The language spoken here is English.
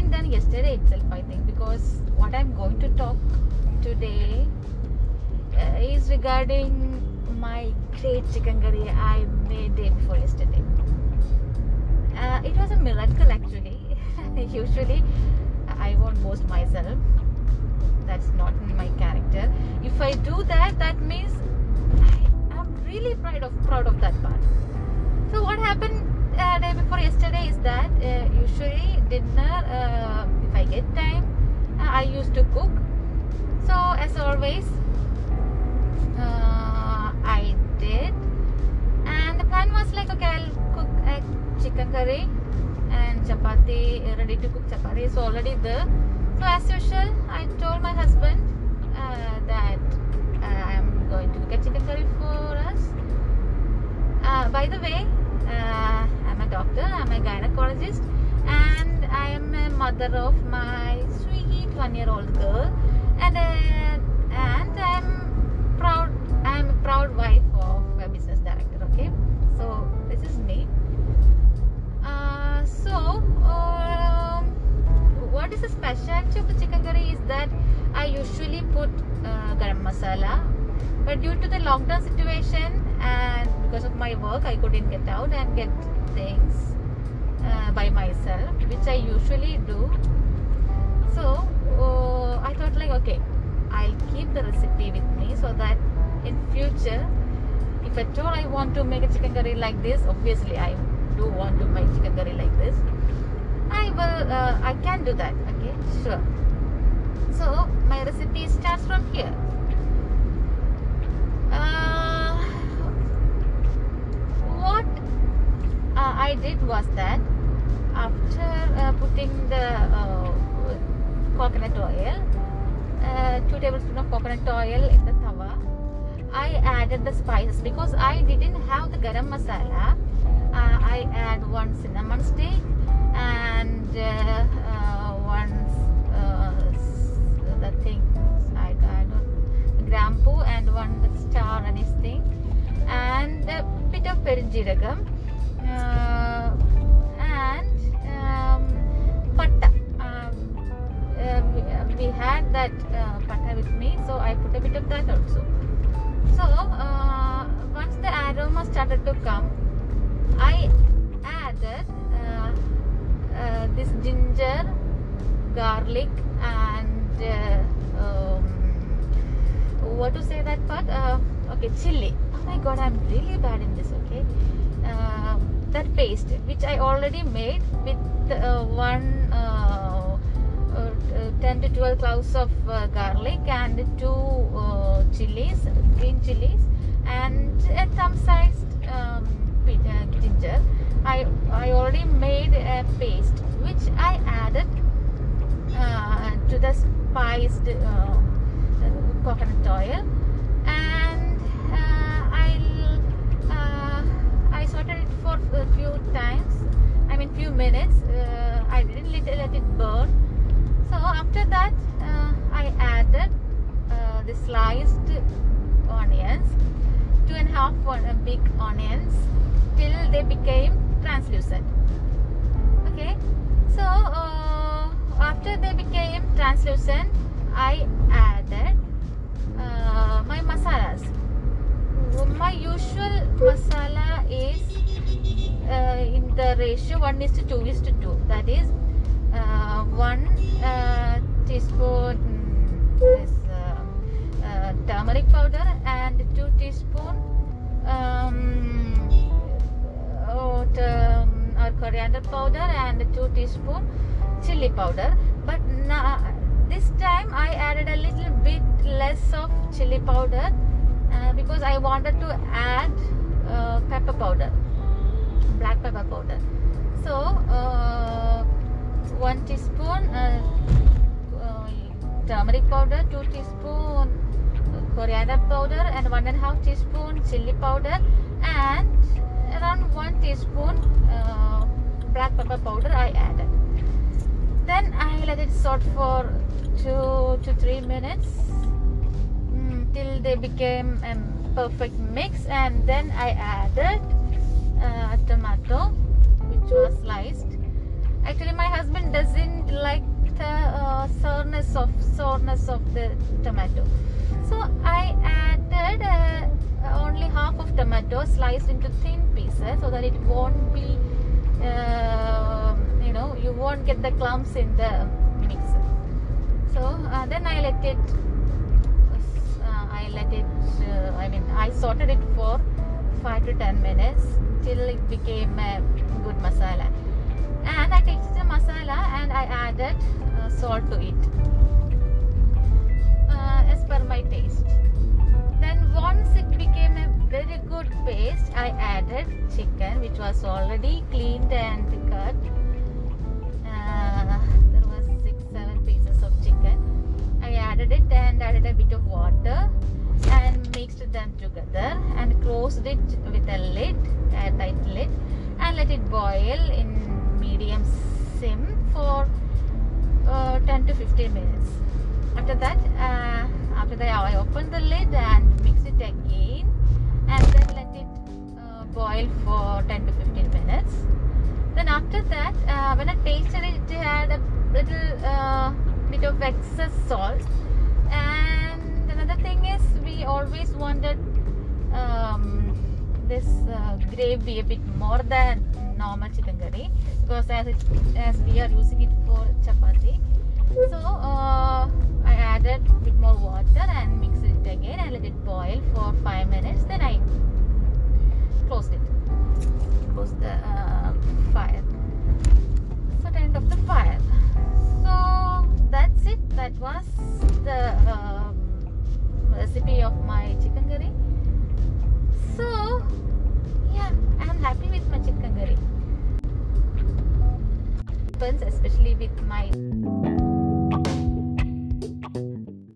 been done yesterday itself, I think, because what I'm going to talk today uh, is regarding my great chicken curry I made day before yesterday. Uh, it was a miracle actually. Usually, I won't boast myself. That's not in my character. If I do that, that means I am really proud of proud of that part. So what happened uh, day before yesterday is that uh, usually dinner, uh, if I get time, uh, I used to cook. So as always, uh, I did, and the plan was like, okay, I'll cook a chicken curry and chapati, uh, ready to cook chapati is already there. So as usual, I told my husband uh, that uh, I'm going to cook a chicken curry for us. Uh, by the way, uh, doctor, I'm a gynecologist, and I am a mother of my sweet one-year-old girl, and uh, and I'm proud. I'm a proud wife of a business director. Okay, so this is me. Uh, so, um, what is the specialty of the chicken curry is that I usually put uh, garam masala, but due to the lockdown situation and because of my work, I couldn't get out and get things uh, by myself, which I usually do. So, uh, I thought like, okay, I'll keep the recipe with me so that in future, if at all I want to make a chicken curry like this, obviously I do want to make chicken curry like this. I will, uh, I can do that. Okay, sure. So my recipe starts from here. Uh, what uh, I did was that after uh, putting the uh, coconut oil, uh, two tablespoons of coconut oil in the tawa, I added the spices because I didn't have the garam masala. Uh, I add one cinnamon stick and uh, and um. Um, uh, we, had that uh, with me, so I put a bit of that also. So uh, once the aroma started to come, I added uh, uh, this ginger, garlic, and um, what to say that part? Okay, chili. My god, I'm really bad in this. Okay, uh, that paste which I already made with uh, one. Uh, uh, uh, 10 to 12 cloves of garlic and two chilies, green chilies, and a thumb-sized um, uh, ginger. I I already made a paste which I added uh, to the spiced uh, uh, coconut oil, So after that, uh, I added uh, the sliced onions, two and a half one, uh, big onions, till they became translucent. Okay, so uh, after they became translucent, I added uh, my masalas. My usual masala is uh, in the ratio 1 is to 2 is to 2. That is uh, 1 uh, teaspoon this, uh, turmeric powder and 2 teaspoon um, oh, um, or coriander powder and 2 teaspoon chili powder. But now this time I added a little bit less of chili powder uh, because I wanted to add uh, pepper powder, black pepper powder. So, uh, one teaspoon uh, uh, turmeric powder, two teaspoon coriander powder, and one and a half teaspoon chili powder, and around one teaspoon uh, black pepper powder I added. Then I let it sort for two to three minutes mm, till they became a perfect mix and then I added uh, tomato which was sliced actually my husband doesn't like the uh soreness of sourness of the tomato. So I added uh, only half of tomato sliced into thin pieces so that it won't be, uh, you know, you won't get the clumps in the mixer. So uh, then I let it. Uh, I let it. Uh, I mean, I sorted it for five to ten minutes till it became a good masala. And I added uh, salt to it uh, as per my taste. Then once it became a very good paste, I added chicken which was already cleaned and cut. Uh, there was six, seven pieces of chicken. I added it and added a bit of water and mixed them together and closed it with a lid, a tight lid, and let it boil in medium sim for uh, 10 to 15 minutes. After that, uh, after that, I open the lid and mix it again, and then let it uh, boil for 10 to 15 minutes. Then after that, uh, when I tasted it, it had a little uh, bit of excess salt. And another thing is, we always wanted um, this uh, gravy a bit more than normal chicken curry because as it as we are using it for chapati. So uh, I added a bit more water and mixed it again and let it boil for five minutes. Then I closed it. Closed the uh, fire. So turned off the fire. So that's it. That was the um, recipe of curry. Especially with my